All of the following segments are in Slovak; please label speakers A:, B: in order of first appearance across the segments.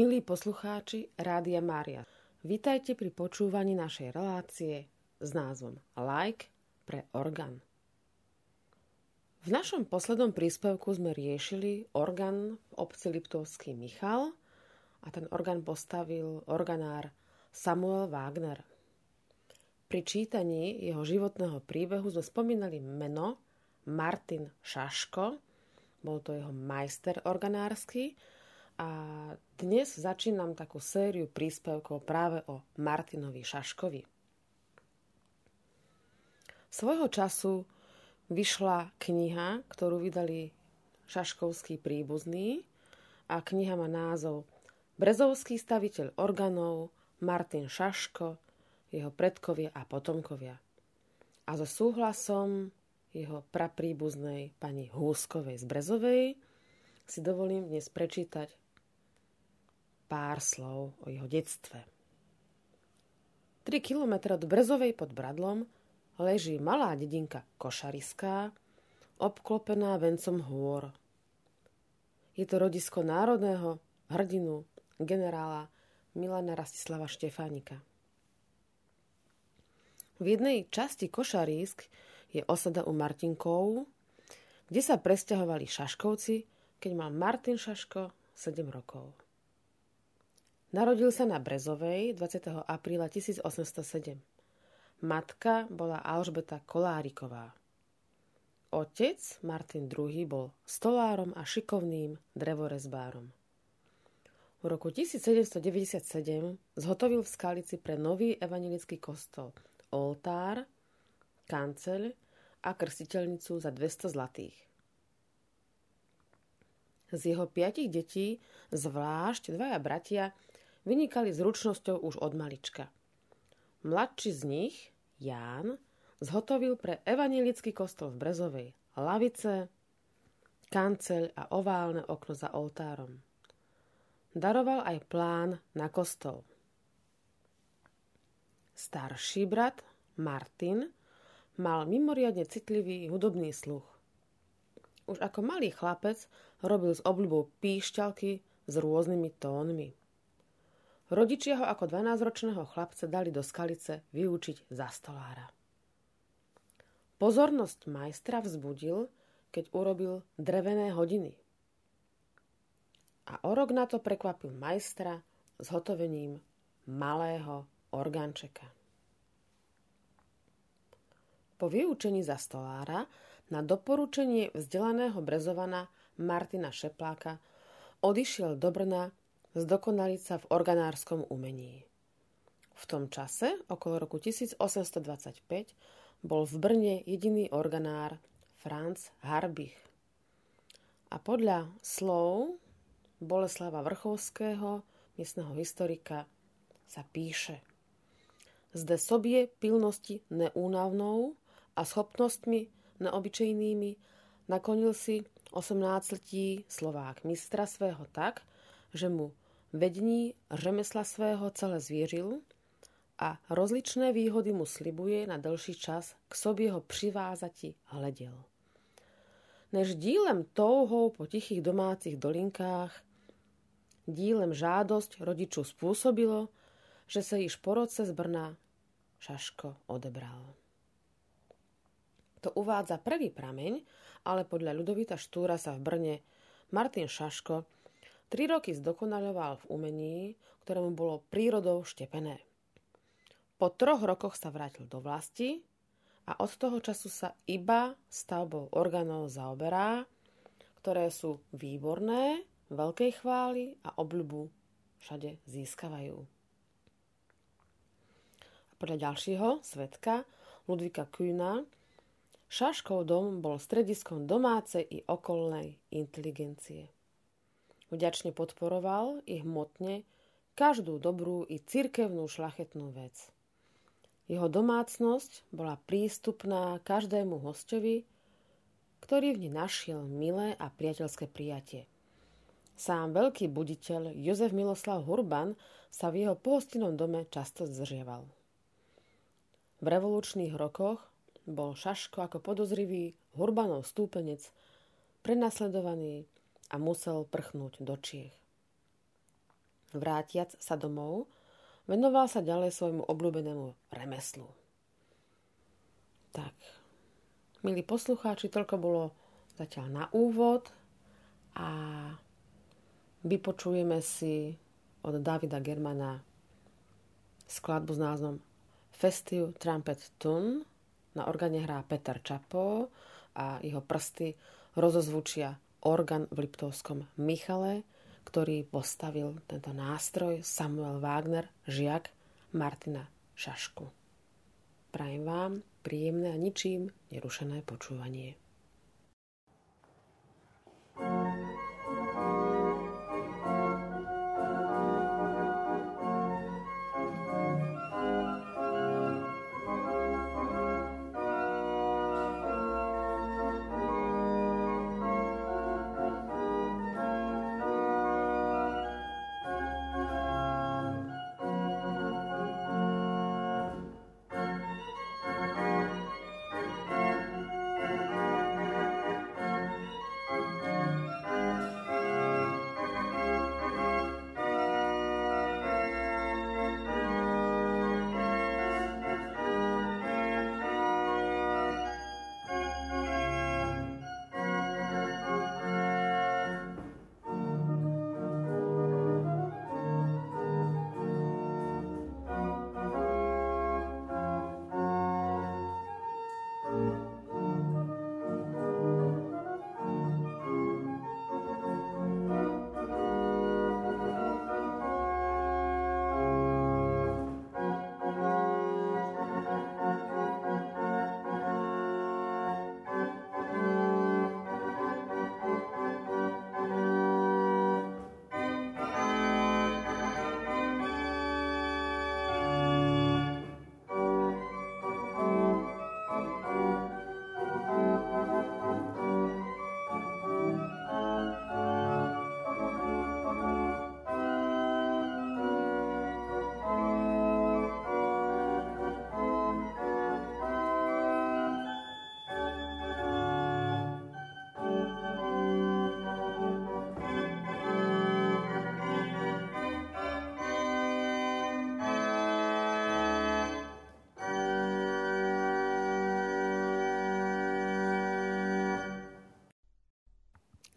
A: Milí poslucháči Rádia Mária, vítajte pri počúvaní našej relácie s názvom Like pre orgán. V našom poslednom príspevku sme riešili orgán v obci Liptovský Michal a ten orgán postavil organár Samuel Wagner. Pri čítaní jeho životného príbehu sme spomínali meno Martin Šaško, bol to jeho majster organársky, a dnes začínam takú sériu príspevkov práve o Martinovi Šaškovi. Svojho času vyšla kniha, ktorú vydali Šaškovský príbuzný a kniha má názov Brezovský staviteľ organov Martin Šaško, jeho predkovia a potomkovia. A so súhlasom jeho prapríbuznej pani Húskovej z Brezovej si dovolím dnes prečítať pár slov o jeho detstve. 3 kilometre od Brezovej pod Bradlom leží malá dedinka Košariská, obklopená vencom hôr. Je to rodisko národného hrdinu generála Milana Rastislava Štefánika. V jednej časti Košarísk je osada u Martinkov, kde sa presťahovali Šaškovci, keď mal Martin Šaško 7 rokov. Narodil sa na Brezovej 20. apríla 1807. Matka bola Alžbeta Koláriková. Otec, Martin II, bol stolárom a šikovným drevorezbárom. V roku 1797 zhotovil v Skalici pre nový evangelický kostol oltár, kanceľ a krstiteľnicu za 200 zlatých. Z jeho piatich detí zvlášť dvaja bratia vynikali zručnosťou už od malička. Mladší z nich, Ján, zhotovil pre evanilický kostol v Brezovej lavice, kanceľ a oválne okno za oltárom. Daroval aj plán na kostol. Starší brat, Martin, mal mimoriadne citlivý hudobný sluch. Už ako malý chlapec robil s obľubou píšťalky s rôznymi tónmi. Rodičia ho ako 12-ročného chlapca dali do skalice vyučiť za stolára. Pozornosť majstra vzbudil, keď urobil drevené hodiny. A o rok na to prekvapil majstra s hotovením malého orgánčeka. Po vyučení za stolára na doporučenie vzdelaného brezovana Martina Šepláka odišiel do Brna zdokonaliť sa v organárskom umení. V tom čase, okolo roku 1825, bol v Brne jediný organár Franz Harbich. A podľa slov Boleslava Vrchovského, miestneho historika, sa píše Zde sobie pilnosti neúnavnou a schopnostmi neobyčejnými naklonil si 18-letí Slovák mistra svého tak, že mu vední řemesla svého celé zvieril a rozličné výhody mu slibuje na dlhší čas k sobě ho přivázati hledel. Než dílem touhou po tichých domácich dolinkách, dílem žádosť rodičů spôsobilo, že sa již po roce z Brna Šaško odebral. To uvádza prvý prameň, ale podľa Ľudovita Štúra sa v Brne Martin Šaško Tri roky zdokonaľoval v umení, ktorému bolo prírodou štepené. Po troch rokoch sa vrátil do vlasti a od toho času sa iba stavbou orgánov zaoberá, ktoré sú výborné, veľkej chvály a obľubu všade získavajú. A podľa ďalšieho svetka Ludvika Kühna Šaškov dom bol strediskom domácej i okolnej inteligencie. Vďačne podporoval i hmotne každú dobrú i cirkevnú šlachetnú vec. Jeho domácnosť bola prístupná každému hostovi, ktorý v nej našiel milé a priateľské prijatie. Sám veľký buditeľ Jozef Miloslav Hurban sa v jeho pohostinnom dome často zdržiaval. V revolučných rokoch bol Šaško ako podozrivý Hurbanov stúpenec prenasledovaný a musel prchnúť do Čiech. Vrátiac sa domov, venoval sa ďalej svojmu obľúbenému remeslu. Tak, milí poslucháči, toľko bolo zatiaľ na úvod a vypočujeme si od Davida Germana skladbu s názvom Festive Trumpet Tune. Na organe hrá Peter Čapo a jeho prsty rozozvučia orgán v Liptovskom Michale, ktorý postavil tento nástroj Samuel Wagner, žiak Martina Šašku. Prajem vám príjemné a ničím nerušené počúvanie.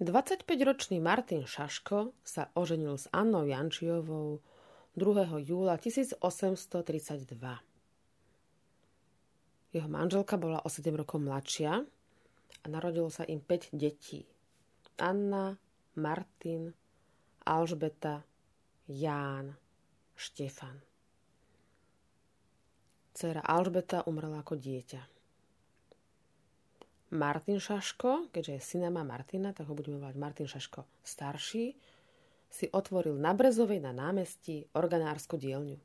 A: 25-ročný Martin Šaško sa oženil s Annou Jančiovou 2. júla 1832. Jeho manželka bola o 7 rokov mladšia a narodilo sa im 5 detí. Anna, Martin, Alžbeta, Ján, Štefan. Cera Alžbeta umrela ako dieťa. Martin Šaško, keďže je syna má Martina, tak ho budeme volať Martin Šaško starší, si otvoril na Brezovej na námestí organársku dielňu.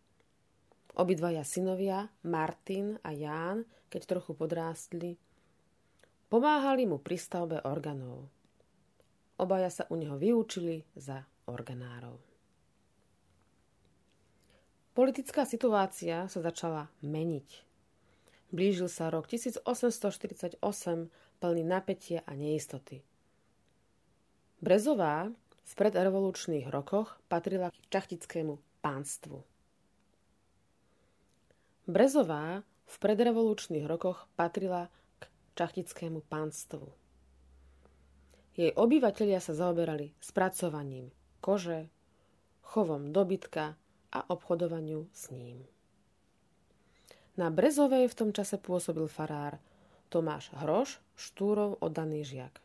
A: Obidvaja synovia, Martin a Ján, keď trochu podrástli, pomáhali mu pri stavbe organov. Obaja sa u neho vyučili za organárov. Politická situácia sa začala meniť. Blížil sa rok 1848 plný napätia a neistoty. Brezová v predrevolučných rokoch patrila k čachtickému pánstvu. Brezová v predrevolučných rokoch patrila k čachtickému pánstvu. Jej obyvatelia sa zaoberali spracovaním kože, chovom dobytka a obchodovaniu s ním. Na Brezovej v tom čase pôsobil farár Tomáš Hroš, Štúrov oddaný žiak.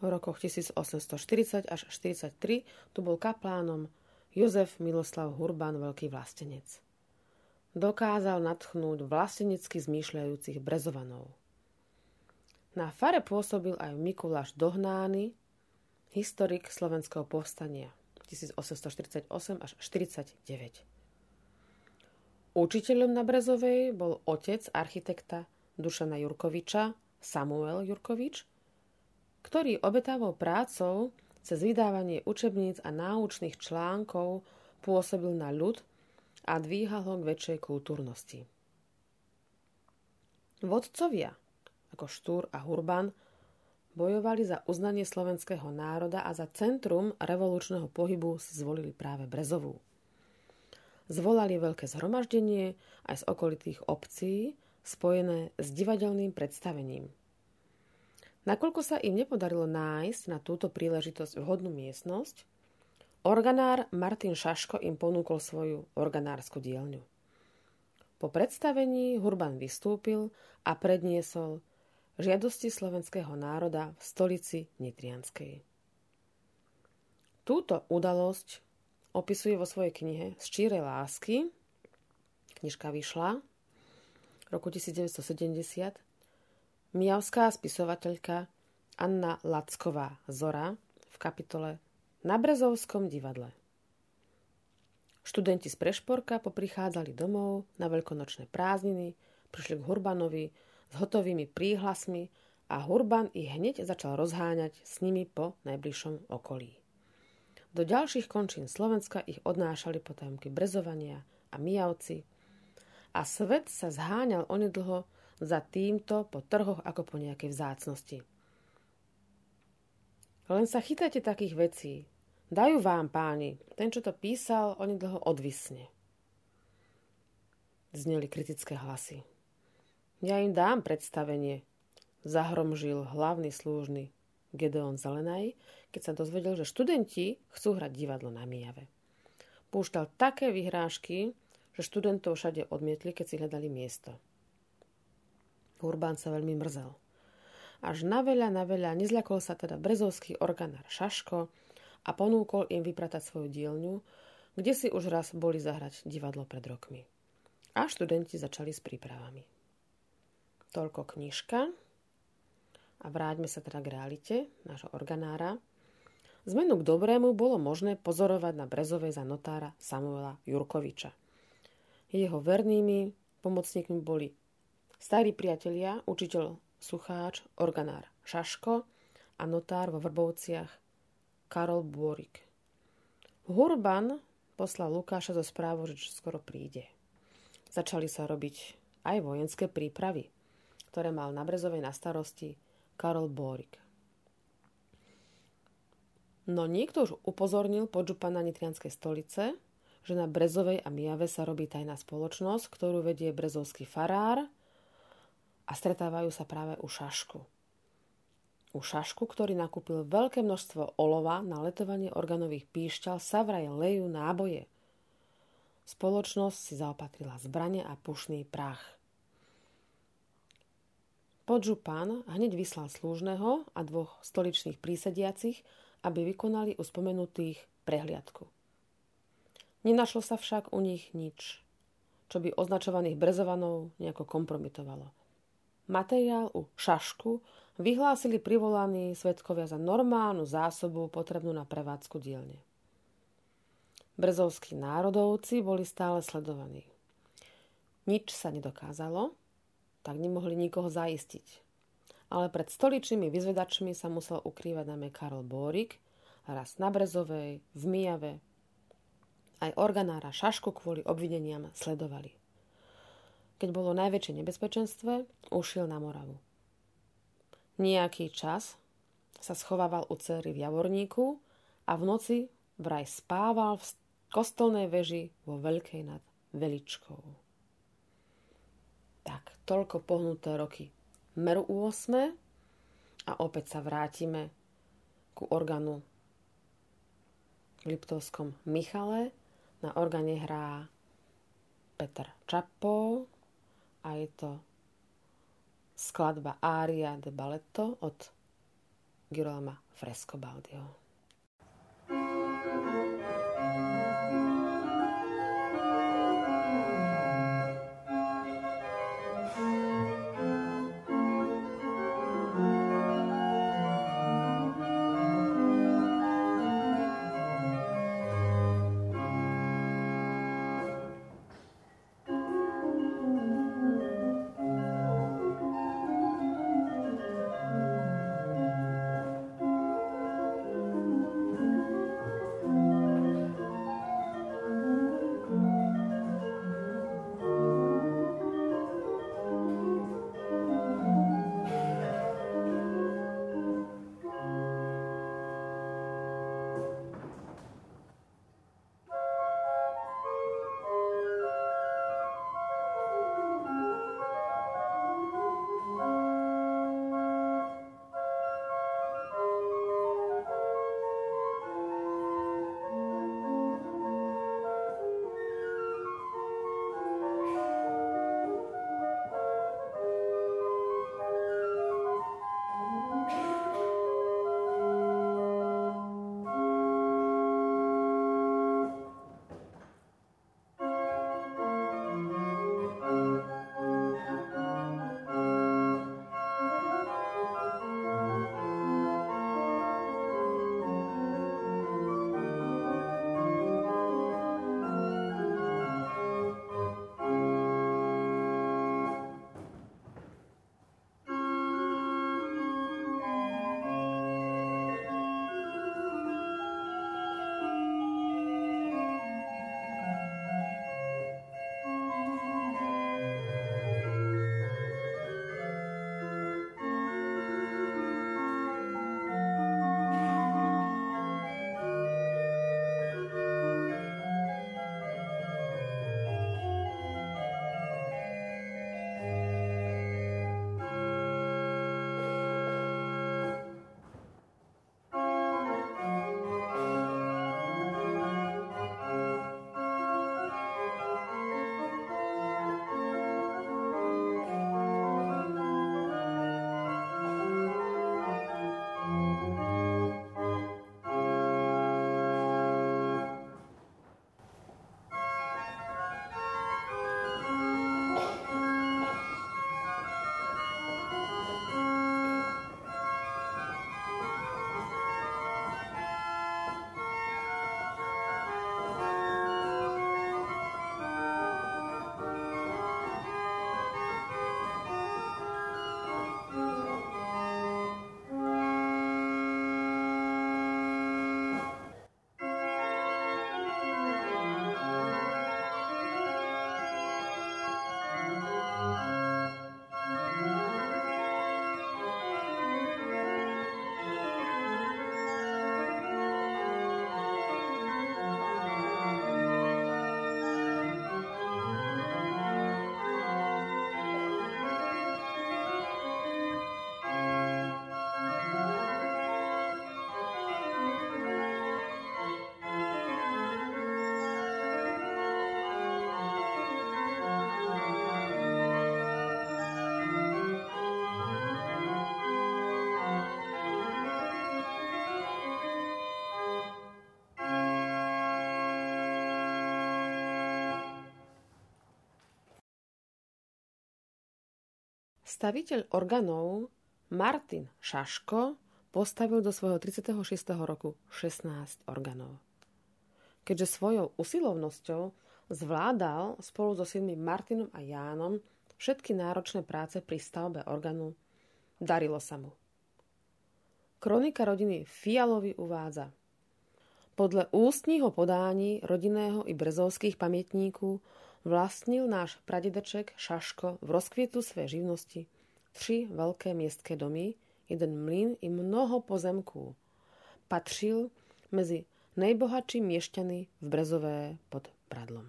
A: V rokoch 1840 až 43 tu bol kaplánom Jozef Miloslav Hurban, veľký vlastenec. Dokázal natchnúť vlastenecky zmýšľajúcich brezovanov. Na fare pôsobil aj Mikuláš Dohnány, historik slovenského povstania 1848 až 49. Učiteľom na Brezovej bol otec architekta Dušana Jurkoviča, Samuel Jurkovič, ktorý obetavou prácou cez vydávanie učebníc a náučných článkov pôsobil na ľud a dvíhal ho k väčšej kultúrnosti. Vodcovia, ako Štúr a Hurban, bojovali za uznanie slovenského národa a za centrum revolučného pohybu si zvolili práve Brezovú. Zvolali veľké zhromaždenie aj z okolitých obcí, spojené s divadelným predstavením. Nakoľko sa im nepodarilo nájsť na túto príležitosť vhodnú miestnosť, organár Martin Šaško im ponúkol svoju organársku dielňu. Po predstavení Hurban vystúpil a predniesol žiadosti slovenského národa v stolici Nitrianskej. Túto udalosť opisuje vo svojej knihe Z čírej lásky. Knižka vyšla v roku 1970 Mijavská spisovateľka Anna Lacková Zora v kapitole Na Brezovskom divadle. Študenti z Prešporka poprichádzali domov na veľkonočné prázdniny, prišli k Hurbanovi s hotovými príhlasmi a Hurban ich hneď začal rozháňať s nimi po najbližšom okolí. Do ďalších končín Slovenska ich odnášali potajomky brezovania a mijavci a svet sa zháňal onedlho za týmto po trhoch ako po nejakej vzácnosti. Len sa chytajte takých vecí. Dajú vám, páni. Ten, čo to písal, dlho odvisne. Zneli kritické hlasy. Ja im dám predstavenie, zahromžil hlavný slúžny Gedeon Zelenaj, keď sa dozvedel, že študenti chcú hrať divadlo na Mijave. Púšťal také vyhrážky, že študentov všade odmietli, keď si hľadali miesto. Urbán sa veľmi mrzel. Až na veľa, na veľa nezľakol sa teda brezovský organár Šaško a ponúkol im vypratať svoju dielňu, kde si už raz boli zahrať divadlo pred rokmi. A študenti začali s prípravami. Toľko knižka. A vráťme sa teda k realite nášho organára. Zmenu k dobrému bolo možné pozorovať na Brezovej za notára Samuela Jurkoviča. Jeho vernými pomocníkmi boli Starí priatelia, učiteľ Sucháč, organár Šaško a notár vo Vrbovciach Karol Bôrik. Hurban poslal Lukáša zo správu, že skoro príde. Začali sa robiť aj vojenské prípravy, ktoré mal na Brezovej na starosti Karol Bórik. No niekto už upozornil podžupana Nitrianskej stolice, že na Brezovej a Mijave sa robí tajná spoločnosť, ktorú vedie brezovský farár a stretávajú sa práve u Šašku. U Šašku, ktorý nakúpil veľké množstvo olova na letovanie organových píšťal, sa vraj lejú náboje. Spoločnosť si zaopatrila zbranie a pušný prach. Podžupan hneď vyslal slúžneho a dvoch stoličných prísediacich, aby vykonali u spomenutých prehliadku. Nenašlo sa však u nich nič, čo by označovaných brezovanov nejako kompromitovalo – Materiál u šašku vyhlásili privolaní svetkovia za normálnu zásobu potrebnú na prevádzku dielne. Brezovskí národovci boli stále sledovaní. Nič sa nedokázalo, tak nemohli nikoho zaistiť. Ale pred stoličnými vyzvedačmi sa musel ukrývať najmä Karol Bórik, raz na Brezovej, v Mijave. Aj organára Šašku kvôli obvineniam sledovali keď bolo najväčšie nebezpečenstve, ušiel na Moravu. Nejaký čas sa schovával u cery v Javorníku a v noci vraj spával v kostolnej veži vo Veľkej nad Veličkou. Tak, toľko pohnuté roky meru 8 a opäť sa vrátime ku organu v Liptovskom Michale. Na organe hrá Peter Čapo, a je to skladba Aria de Balletto od Girolama Frescobaldiho. Staviteľ organov Martin Šaško postavil do svojho 36. roku 16 orgánov. Keďže svojou usilovnosťou zvládal spolu so synmi Martinom a Jánom všetky náročné práce pri stavbe orgánu, darilo sa mu. Kronika rodiny Fialovi uvádza Podľa ústního podání rodinného i brezovských pamätníků vlastnil náš pradedeček Šaško v rozkvietu svojej živnosti tři veľké miestské domy, jeden mlyn i mnoho pozemků. Patřil mezi nejbohatší miešťany v Brezové pod Bradlom.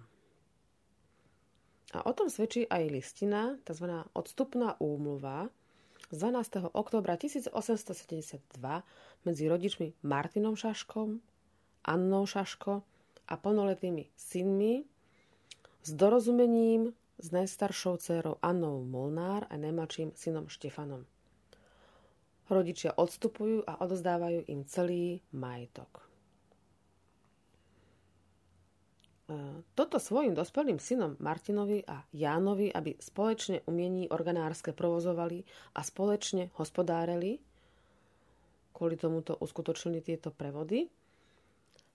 A: A o tom svedčí aj listina, tzv. odstupná úmluva z 12. oktobra 1872 medzi rodičmi Martinom Šaškom, Annou Šaško a plnoletými synmi s dorozumením s najstaršou dcerou Annou Molnár a najmladším synom Štefanom. Rodičia odstupujú a odozdávajú im celý majetok. E, toto svojim dospelým synom Martinovi a Jánovi, aby spoločne umiení organárske provozovali a spoločne hospodáreli, kvôli tomuto uskutočnili tieto prevody,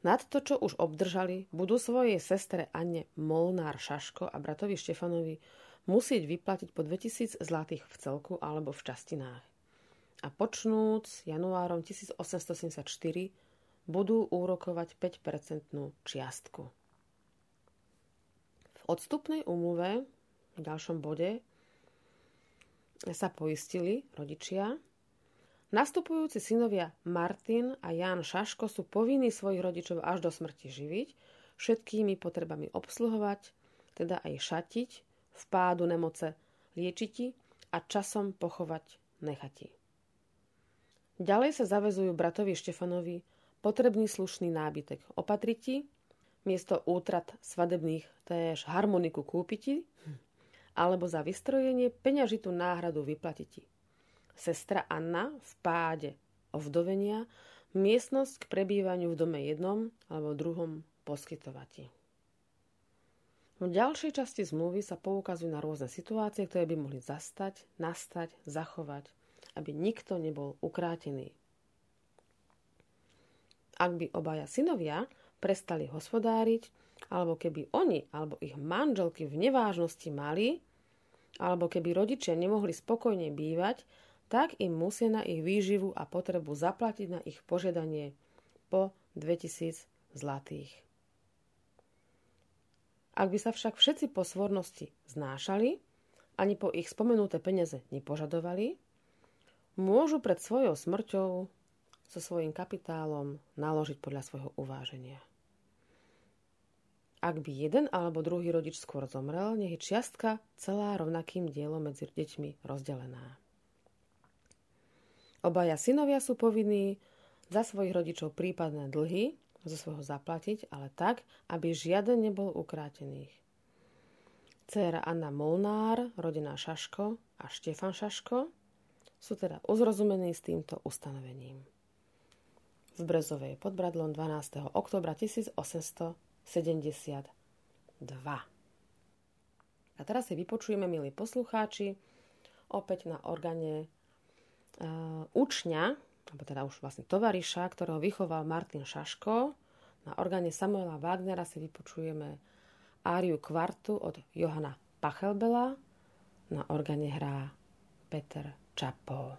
A: nad to, čo už obdržali, budú svojej sestre Anne Molnár Šaško a bratovi Štefanovi musieť vyplatiť po 2000 zlatých v celku alebo v častinách a počnúc januárom 1874 budú úrokovať 5-percentnú čiastku. V odstupnej úmluve v ďalšom bode sa poistili rodičia. Nastupujúci synovia Martin a Jan Šaško sú povinní svojich rodičov až do smrti živiť, všetkými potrebami obsluhovať, teda aj šatiť, v pádu nemoce liečiti a časom pochovať nechati. Ďalej sa zavezujú bratovi Štefanovi potrebný slušný nábytek opatriti, miesto útrat svadebných též harmoniku kúpiti, alebo za vystrojenie peňažitú náhradu vyplatiti. Sestra Anna v páde ovdovenia miestnosť k prebývaniu v dome jednom alebo druhom poskytovati. V ďalšej časti zmluvy sa poukazujú na rôzne situácie, ktoré by mohli zastať, nastať, zachovať aby nikto nebol ukrátený. Ak by obaja synovia prestali hospodáriť, alebo keby oni alebo ich manželky v nevážnosti mali, alebo keby rodičia nemohli spokojne bývať, tak im musia na ich výživu a potrebu zaplatiť na ich požiadanie po 2000 zlatých. Ak by sa však všetci po svornosti znášali, ani po ich spomenuté peniaze nepožadovali, môžu pred svojou smrťou so svojím kapitálom naložiť podľa svojho uváženia. Ak by jeden alebo druhý rodič skôr zomrel, nech je čiastka celá rovnakým dielom medzi deťmi rozdelená. Obaja synovia sú povinní za svojich rodičov prípadné dlhy zo svojho zaplatiť, ale tak, aby žiaden nebol ukrátených. Céra Anna Molnár, rodina Šaško a Štefan Šaško sú teda uzrozumení s týmto ustanovením. V Brezovej pod Bradlom 12. oktobra 1872. A teraz si vypočujeme, milí poslucháči, opäť na organe uh, učňa, alebo teda už vlastne tovariša, ktorého vychoval Martin Šaško. Na orgáne Samuela Wagnera si vypočujeme áriu kvartu od Johana Pachelbela. Na orgáne hrá Peter Chapo.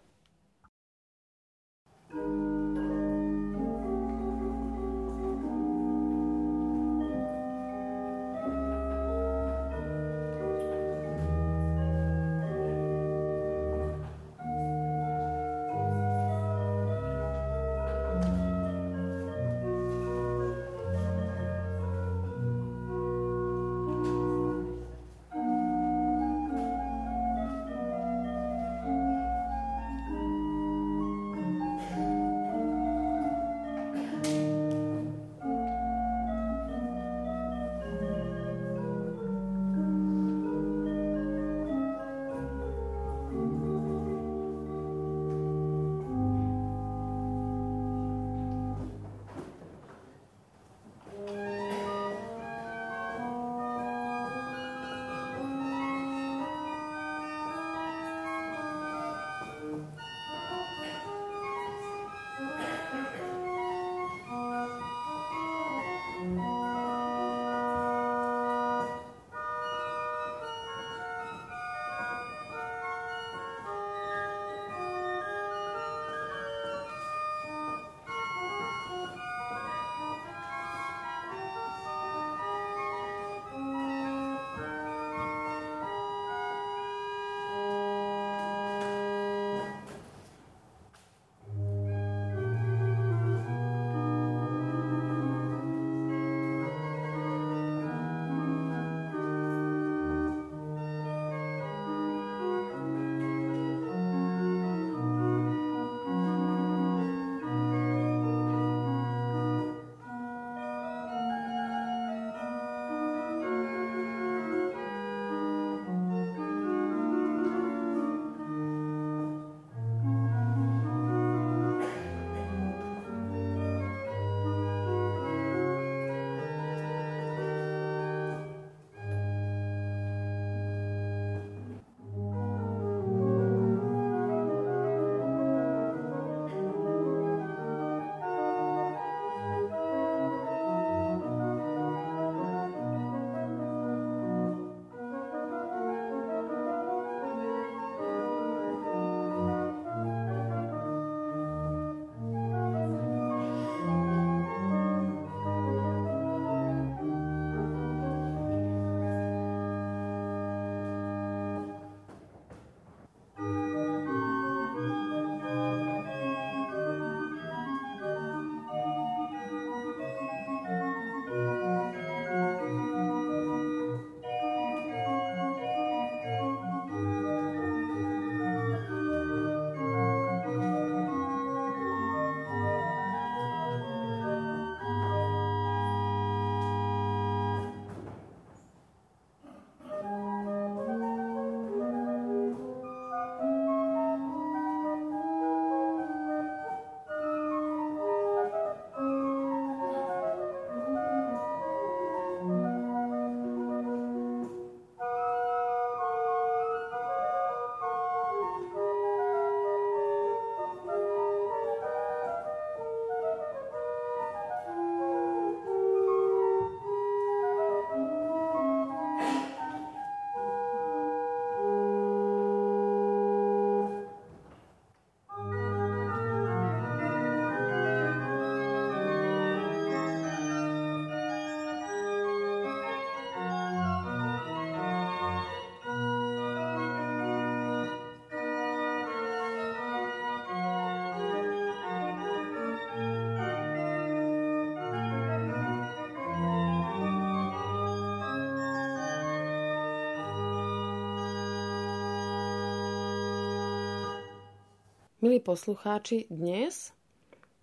A: Milí poslucháči, dnes e,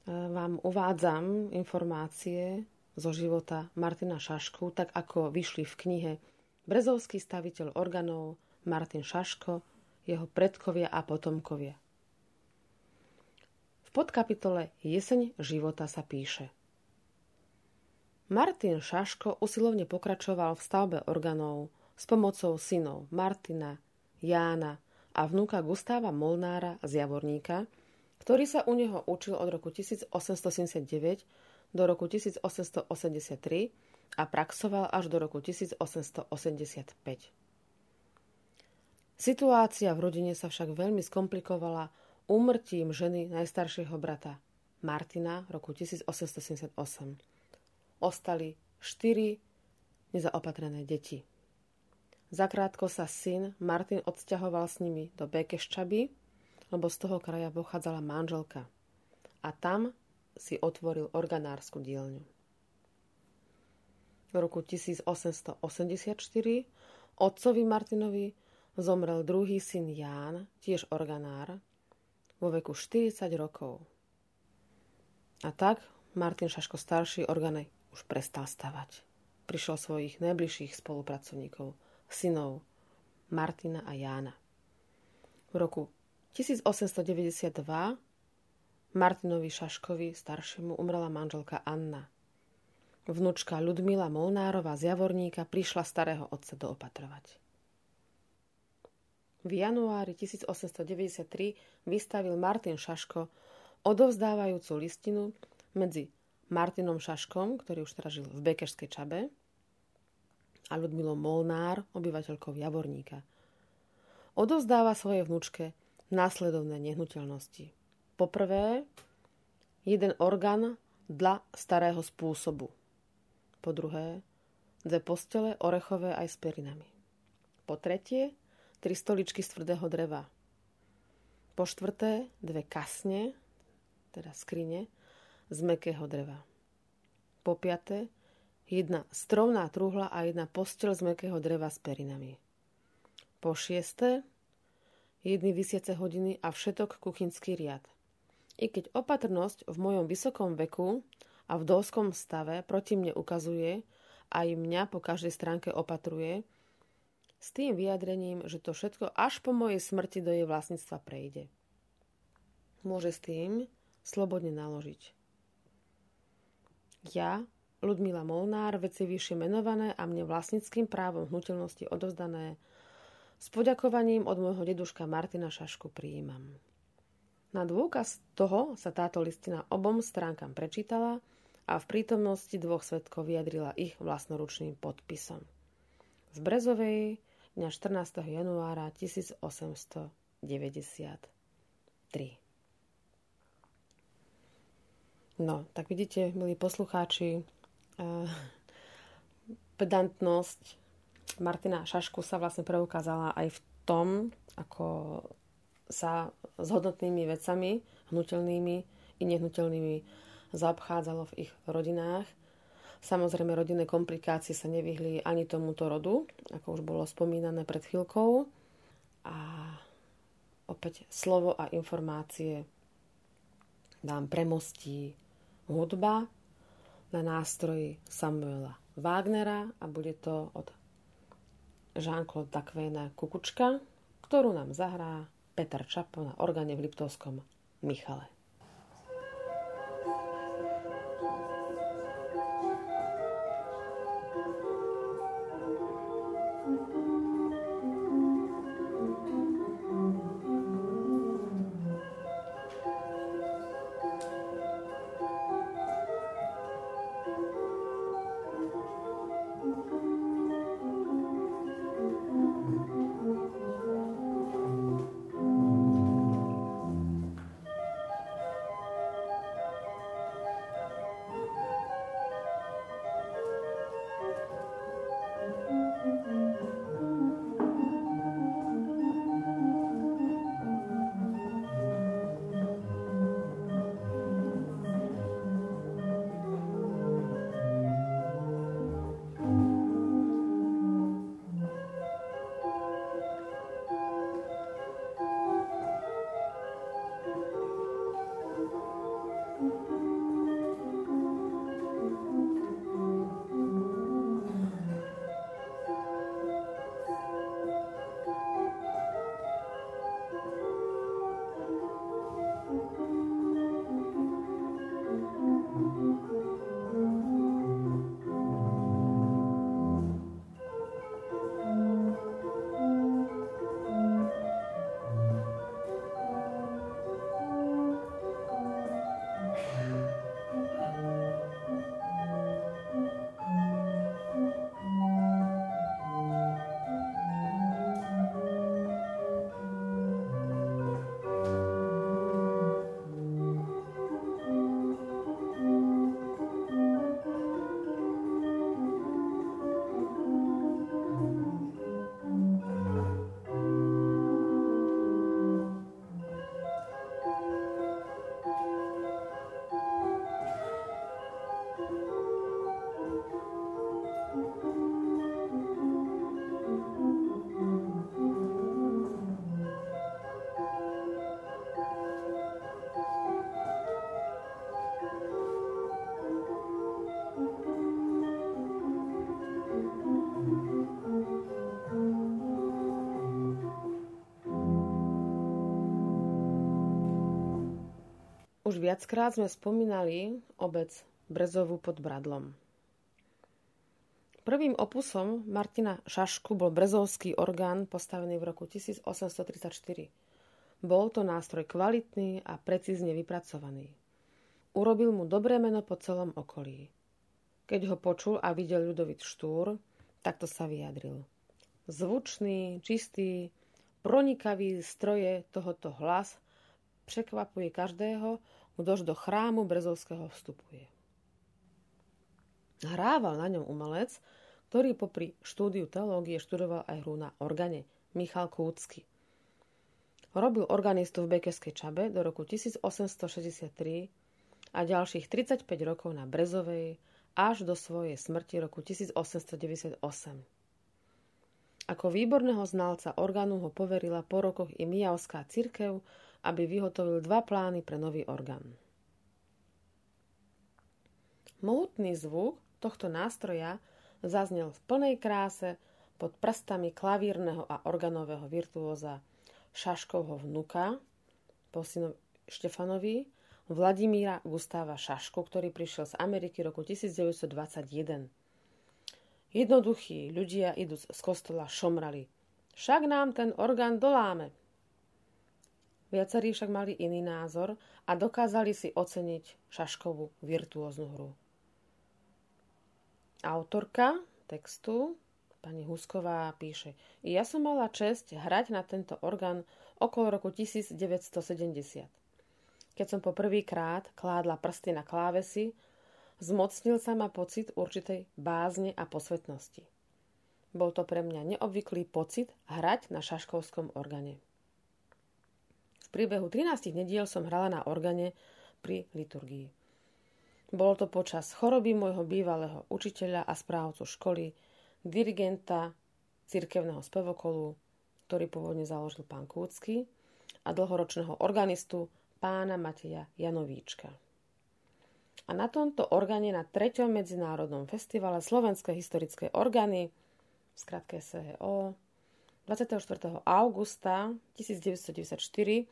A: vám uvádzam informácie zo života Martina Šašku, tak ako vyšli v knihe Brezovský staviteľ organov Martin Šaško, jeho predkovia a potomkovia. V podkapitole Jeseň života sa píše Martin Šaško usilovne pokračoval v stavbe organov s pomocou synov Martina, Jána, a vnúka Gustáva Molnára z Javorníka, ktorý sa u neho učil od roku 1879 do roku 1883 a praxoval až do roku 1885. Situácia v rodine sa však veľmi skomplikovala úmrtím ženy najstaršieho brata Martina roku 1878. Ostali štyri nezaopatrené deti. Zakrátko sa syn Martin odsťahoval s nimi do Bekeščaby, lebo z toho kraja pochádzala manželka. A tam si otvoril organársku dielňu. V roku 1884 otcovi Martinovi zomrel druhý syn Ján, tiež organár, vo veku 40 rokov. A tak Martin Šaško starší organe už prestal stavať. Prišiel svojich najbližších spolupracovníkov – synov Martina a Jána. V roku 1892 Martinovi Šaškovi staršiemu umrela manželka Anna. Vnúčka Ľudmila Molnárova z Javorníka prišla starého otca doopatrovať. V januári 1893 vystavil Martin Šaško odovzdávajúcu listinu medzi Martinom Šaškom, ktorý už teraz žil v Bekešskej Čabe, a Ľudmilou Molnár, obyvateľkou Javorníka. Odozdáva svojej vnúčke následovné nehnuteľnosti. Poprvé, jeden orgán dla starého spôsobu. Po druhé, dve postele orechové aj s perinami. Po tretie, tri stoličky z tvrdého dreva. Po štvrté, dve kasne, teda skrine, z mekého dreva. Po piaté, jedna strovná truhla a jedna postel z mekého dreva s perinami. Po šiesté, jedny vysiace hodiny a všetok kuchynský riad. I keď opatrnosť v mojom vysokom veku a v doskom stave proti mne ukazuje a i mňa po každej stránke opatruje, s tým vyjadrením, že to všetko až po mojej smrti do jej vlastníctva prejde. Môže s tým slobodne naložiť. Ja Ludmila Molnár, veci vyššie menované a mne vlastnickým právom hnutelnosti odovzdané s poďakovaním od môjho deduška Martina Šašku prijímam. Na dôkaz toho sa táto listina obom stránkam prečítala a v prítomnosti dvoch svetkov vyjadrila ich vlastnoručným podpisom. V Brezovej dňa 14. januára 1893. No, tak vidíte, milí poslucháči, pedantnosť Martina Šašku sa vlastne preukázala aj v tom, ako sa s hodnotnými vecami, hnutelnými i nehnuteľnými zaobchádzalo v ich rodinách. Samozrejme, rodinné komplikácie sa nevyhli ani tomuto rodu, ako už bolo spomínané pred chvíľkou. A opäť slovo a informácie nám premostí hudba, na nástroji Samuela Wagnera a bude to od Jean-Claude Dacvéna Kukučka, ktorú nám zahrá Peter Čapo na orgáne v Liptovskom Michale. Už viackrát sme spomínali obec Brezovu pod Bradlom. Prvým opusom Martina Šašku bol brezovský orgán postavený v roku 1834. Bol to nástroj kvalitný a precízne vypracovaný. Urobil mu dobré meno po celom okolí. Keď ho počul a videl ľudovit Štúr, takto sa vyjadril. Zvučný, čistý, pronikavý stroje tohoto hlas překvapuje každého, kdož do chrámu Brezovského vstupuje. Hrával na ňom umelec, ktorý popri štúdiu teológie študoval aj hru na organe, Michal Kúcky. Robil organistu v Bekeskej Čabe do roku 1863 a ďalších 35 rokov na Brezovej až do svojej smrti roku 1898. Ako výborného znalca orgánu ho poverila po rokoch i Mijavská cirkev, aby vyhotovil dva plány pre nový orgán. Mohutný zvuk tohto nástroja zaznel v plnej kráse pod prstami klavírneho a organového virtuóza Šaškovho vnuka, po Štefanovi, Vladimíra Gustáva Šaško, ktorý prišiel z Ameriky roku 1921. Jednoduchí ľudia idúc z kostola šomrali. Však nám ten orgán doláme. Viacerí však mali iný názor a dokázali si oceniť Šaškovú virtuóznu hru. Autorka textu, pani Husková, píše Ja som mala čest hrať na tento orgán okolo roku 1970. Keď som po prvýkrát kládla prsty na klávesy, Zmocnil sa ma pocit určitej bázne a posvetnosti. Bol to pre mňa neobvyklý pocit hrať na šaškovskom organe. Priebehu 13 nediel som hrala na organe pri liturgii. Bolo to počas choroby môjho bývalého učiteľa a správcu školy, dirigenta cirkevného spevokolu, ktorý pôvodne založil pán Kúcky, a dlhoročného organistu pána Mateja Janovíčka. A na tomto orgáne na 3. medzinárodnom festivale Slovenské historické orgány, v skratke SHO, 24. augusta 1994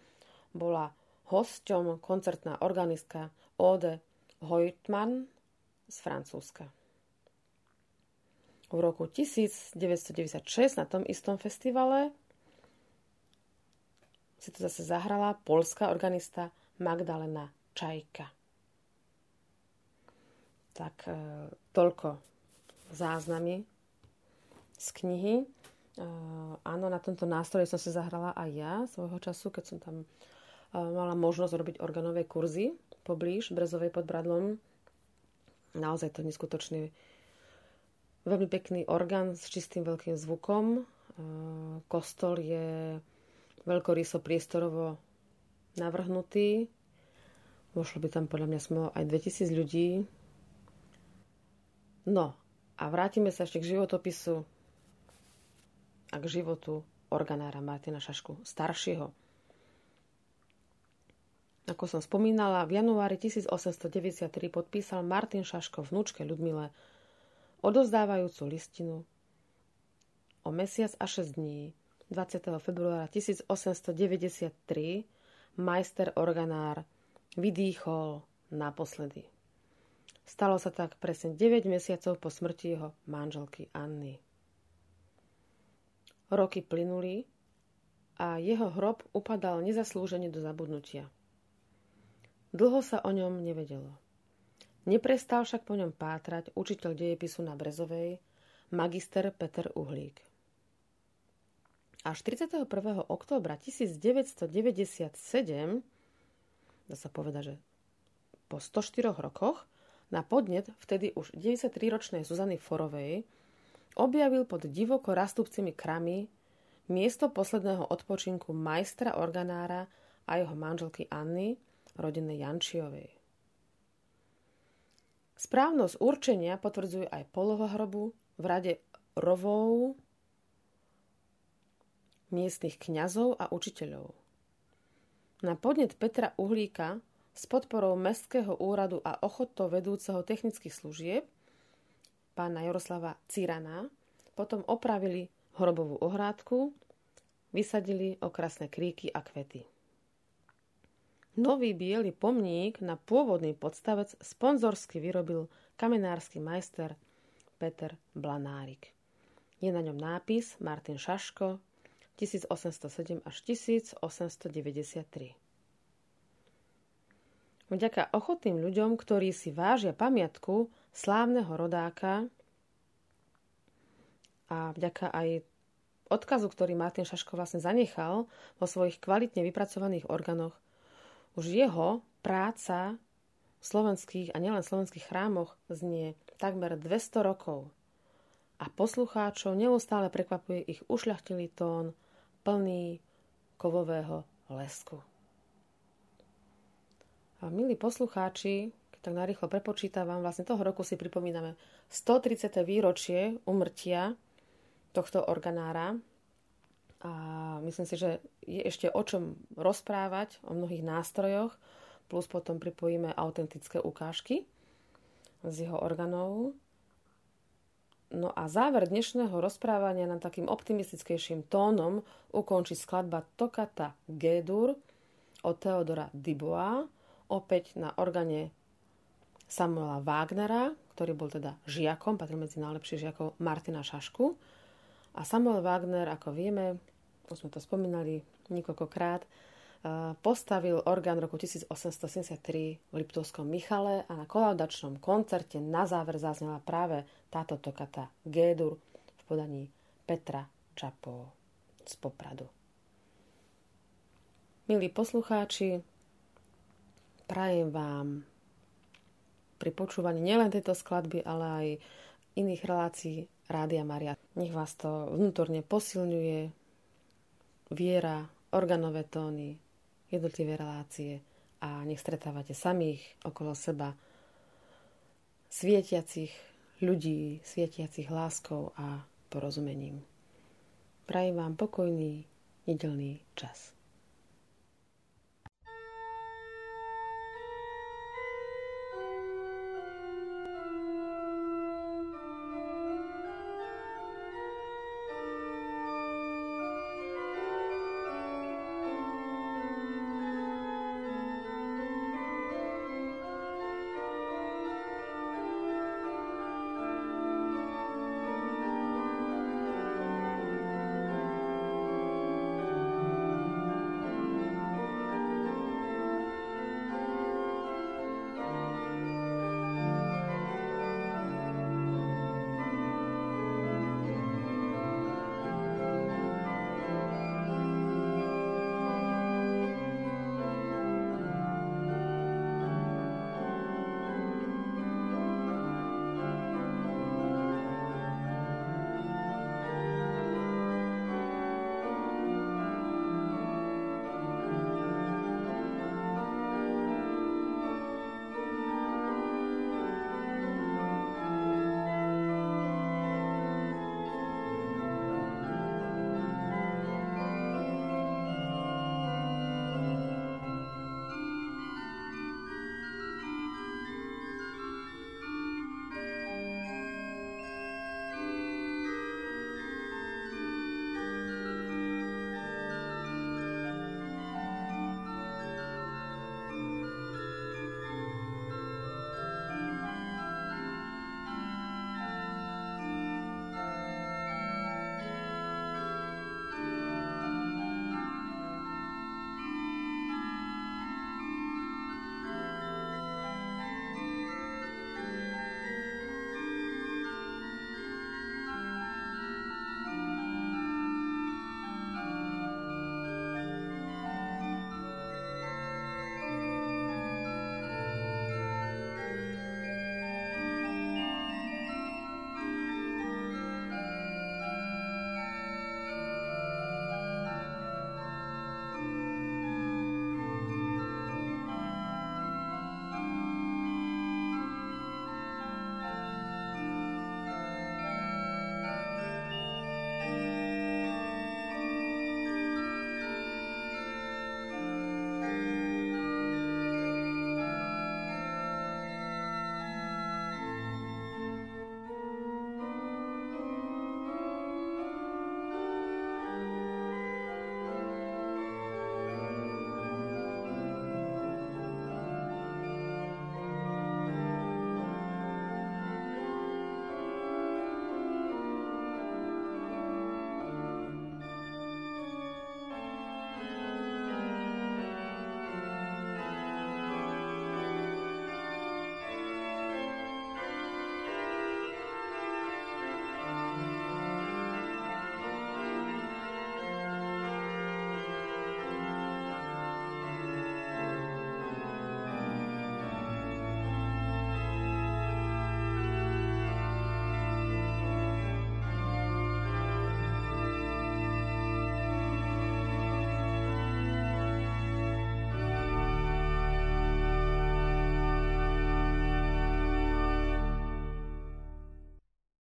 A: bola hosťom koncertná organistka Ode Heutmann z Francúzska. V roku 1996 na tom istom festivale si to zase zahrala polská organista Magdalena Čajka. Tak e, toľko záznamy z knihy. E, áno, na tomto nástroje som si zahrala aj ja svojho času, keď som tam e, mala možnosť robiť organové kurzy poblíž Brezovej pod Bradlom. Naozaj to neskutočný veľmi pekný orgán s čistým veľkým zvukom. Kostol je veľkoryso priestorovo navrhnutý. Vošlo by tam podľa mňa smelo aj 2000 ľudí, No a vrátime sa ešte k životopisu a k životu organára Martina Šašku staršieho. Ako som spomínala, v januári 1893 podpísal Martin Šaško vnúčke Ľudmile odovzdávajúcu listinu o mesiac a 6 dní 20. februára 1893 majster organár vydýchol naposledy. Stalo sa tak presne 9 mesiacov po smrti jeho manželky Anny. Roky plynuli a jeho hrob upadal nezaslúžene do zabudnutia. Dlho sa o ňom nevedelo. Neprestal však po ňom pátrať učiteľ dejepisu na Brezovej, magister Peter Uhlík. Až 31. októbra 1997, dá sa povedať, že po 104 rokoch, na podnet vtedy už 93-ročnej Zuzany Forovej objavil pod divoko rastúcimi krami miesto posledného odpočinku majstra organára a jeho manželky Anny, rodiny Jančiovej. Správnosť určenia potvrdzuje aj poloha hrobu v rade rovov miestnych kňazov a učiteľov. Na podnet Petra Uhlíka s podporou Mestského úradu a ochotou vedúceho technických služieb pána Jaroslava Cirana potom opravili hrobovú ohrádku, vysadili okrasné kríky a kvety. Nový biely pomník na pôvodný podstavec sponzorsky vyrobil kamenársky majster Peter Blanárik. Je na ňom nápis Martin Šaško 1807 až 1893. Vďaka ochotným ľuďom, ktorí si vážia pamiatku slávneho rodáka a vďaka aj odkazu, ktorý Martin Šaško vlastne zanechal vo svojich kvalitne vypracovaných organoch, už jeho práca v slovenských a nielen slovenských chrámoch znie takmer 200 rokov a poslucháčov neustále prekvapuje ich ušľachtilý tón, plný kovového lesku. A milí poslucháči, tak narýchlo prepočítavam, vlastne toho roku si pripomíname 130. výročie umrtia tohto organára. A myslím si, že je ešte o čom rozprávať, o mnohých nástrojoch, plus potom pripojíme autentické ukážky z jeho organov. No a záver dnešného rozprávania na takým optimistickejším tónom ukončí skladba Tokata G-dur od Theodora Dubois, opäť na organe Samuela Wagnera, ktorý bol teda žiakom, patril medzi najlepších žiakov Martina Šašku. A Samuel Wagner, ako vieme, už sme to spomínali niekoľkokrát, e, postavil orgán roku 1873 v Liptovskom Michale a na kolaudačnom koncerte na záver zaznela práve táto tokata Gédur v podaní Petra Čapo z Popradu. Milí poslucháči, prajem vám pri počúvaní nielen tejto skladby, ale aj iných relácií Rádia Maria. Nech vás to vnútorne posilňuje, viera, organové tóny, jednotlivé relácie a nech stretávate samých okolo seba svietiacich ľudí, svietiacich láskou a porozumením. Prajem vám pokojný nedelný čas.